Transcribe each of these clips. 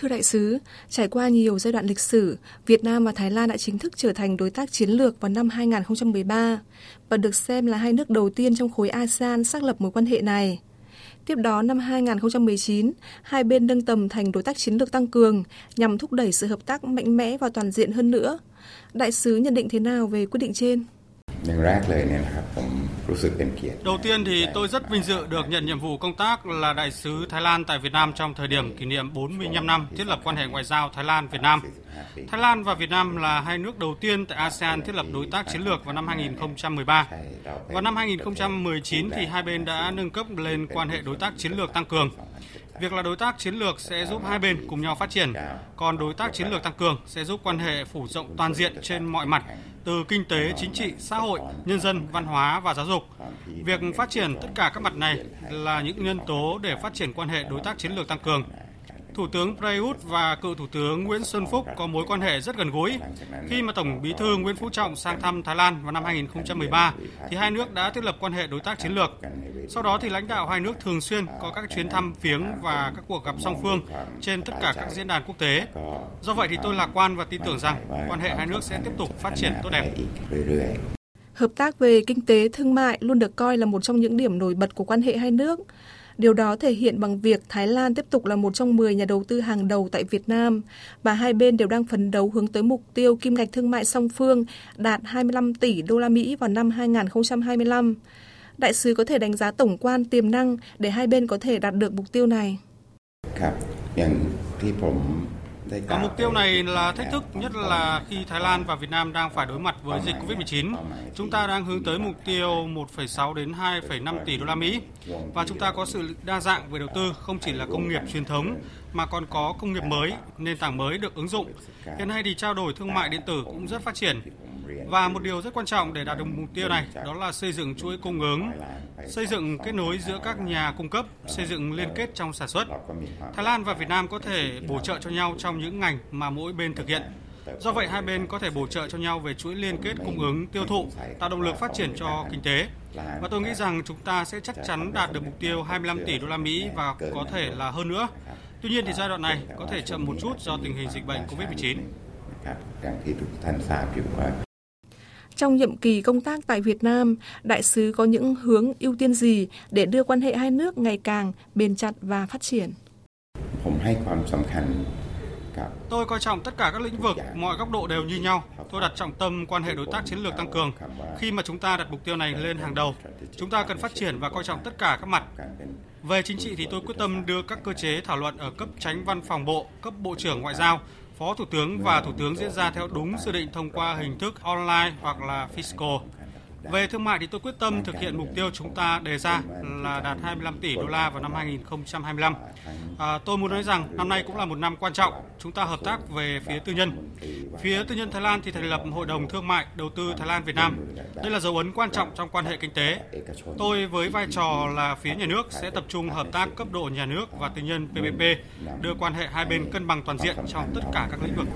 Thưa đại sứ, trải qua nhiều giai đoạn lịch sử, Việt Nam và Thái Lan đã chính thức trở thành đối tác chiến lược vào năm 2013 và được xem là hai nước đầu tiên trong khối ASEAN xác lập mối quan hệ này. Tiếp đó năm 2019, hai bên nâng tầm thành đối tác chiến lược tăng cường nhằm thúc đẩy sự hợp tác mạnh mẽ và toàn diện hơn nữa. Đại sứ nhận định thế nào về quyết định trên? อย่างแรกเลยเนี่ยนะครับผมรู้สึกเป็นเกียรติ Đầu tiên thì tôi rất vinh dự được nhận nhiệm vụ công tác là đại sứ Thái Lan tại Việt Nam trong thời điểm kỷ niệm 45 năm thiết lập quan hệ ngoại giao Thái Lan Việt Nam. Thái Lan và Việt Nam là hai nước đầu tiên tại ASEAN thiết lập đối tác chiến lược vào năm 2013. Vào năm 2019 thì hai bên đã nâng cấp lên quan hệ đối tác chiến lược tăng cường. Việc là đối tác chiến lược sẽ giúp hai bên cùng nhau phát triển, còn đối tác chiến lược tăng cường sẽ giúp quan hệ phủ rộng toàn diện trên mọi mặt, từ kinh tế, chính trị, xã hội, nhân dân, văn hóa và giáo dục. Việc phát triển tất cả các mặt này là những nhân tố để phát triển quan hệ đối tác chiến lược tăng cường. Thủ tướng Prayut và cựu Thủ tướng Nguyễn Xuân Phúc có mối quan hệ rất gần gũi. Khi mà Tổng Bí thư Nguyễn Phú Trọng sang thăm Thái Lan vào năm 2013, thì hai nước đã thiết lập quan hệ đối tác chiến lược. Sau đó thì lãnh đạo hai nước thường xuyên có các chuyến thăm viếng và các cuộc gặp song phương trên tất cả các diễn đàn quốc tế. Do vậy thì tôi lạc quan và tin tưởng rằng quan hệ hai nước sẽ tiếp tục phát triển tốt đẹp. Hợp tác về kinh tế, thương mại luôn được coi là một trong những điểm nổi bật của quan hệ hai nước. Điều đó thể hiện bằng việc Thái Lan tiếp tục là một trong 10 nhà đầu tư hàng đầu tại Việt Nam và hai bên đều đang phấn đấu hướng tới mục tiêu kim ngạch thương mại song phương đạt 25 tỷ đô la Mỹ vào năm 2025. Đại sứ có thể đánh giá tổng quan tiềm năng để hai bên có thể đạt được mục tiêu này. ครับอย่างที่ผมได้ก và mục tiêu này là thách thức nhất là khi Thái Lan và Việt Nam đang phải đối mặt với dịch Covid-19. Chúng ta đang hướng tới mục tiêu 1,6 đến 2,5 tỷ đô la Mỹ và chúng ta có sự đa dạng về đầu tư không chỉ là công nghiệp truyền thống mà còn có công nghiệp mới, nền tảng mới được ứng dụng. Hiện nay thì trao đổi thương mại điện tử cũng rất phát triển Và một điều rất quan trọng để đạt được mục tiêu này đó là xây dựng chuỗi cung ứng, xây dựng kết nối giữa các nhà cung cấp, xây dựng liên kết trong sản xuất. Thái Lan và Việt Nam có thể bổ trợ cho nhau trong những ngành mà mỗi bên thực hiện. Do vậy hai bên có thể bổ trợ cho nhau về chuỗi liên kết cung ứng tiêu thụ, tạo động lực phát triển cho kinh tế. Và tôi nghĩ rằng chúng ta sẽ chắc chắn đạt được mục tiêu 25 tỷ đô la Mỹ và có thể là hơn nữa. Tuy nhiên thì giai đoạn này có thể chậm một chút do tình hình dịch bệnh Covid-19. นะครับอย่างที่ทุกท่านทราบอยู่ว่า trong nhiệm kỳ công tác tại Việt Nam, đại sứ có những hướng ưu tiên gì để đưa quan hệ hai nước ngày càng bền chặt và phát triển? Tôi coi trọng tất cả các lĩnh vực, mọi góc độ đều như nhau. Tôi đặt trọng tâm quan hệ đối tác chiến lược tăng cường. Khi mà chúng ta đặt mục tiêu này lên hàng đầu, chúng ta cần phát triển và coi trọng tất cả các mặt. Về chính trị thì tôi quyết tâm đưa các cơ chế thảo luận ở cấp tránh văn phòng bộ, cấp bộ trưởng ngoại giao phó thủ tướng và thủ tướng diễn ra theo đúng dự định thông qua hình thức online hoặc là fiscal. Về thương mại thì tôi quyết tâm thực hiện mục tiêu chúng ta đề ra là đạt 25 tỷ đô la vào năm 2025. À, tôi muốn nói rằng năm nay cũng là một năm quan trọng. Chúng ta hợp tác về phía tư nhân. Phía tư nhân Thái Lan thì thành lập Hội đồng Thương mại Đầu tư Thái Lan Việt Nam. Đây là dấu ấn quan trọng trong quan hệ kinh tế. Tôi với vai trò là phía nhà nước sẽ tập trung hợp tác cấp độ nhà nước và tư nhân PPP, đưa quan hệ hai bên cân bằng toàn diện trong tất cả các lĩnh vực.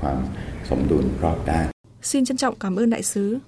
Xin trân trọng cảm ơn đại sứ.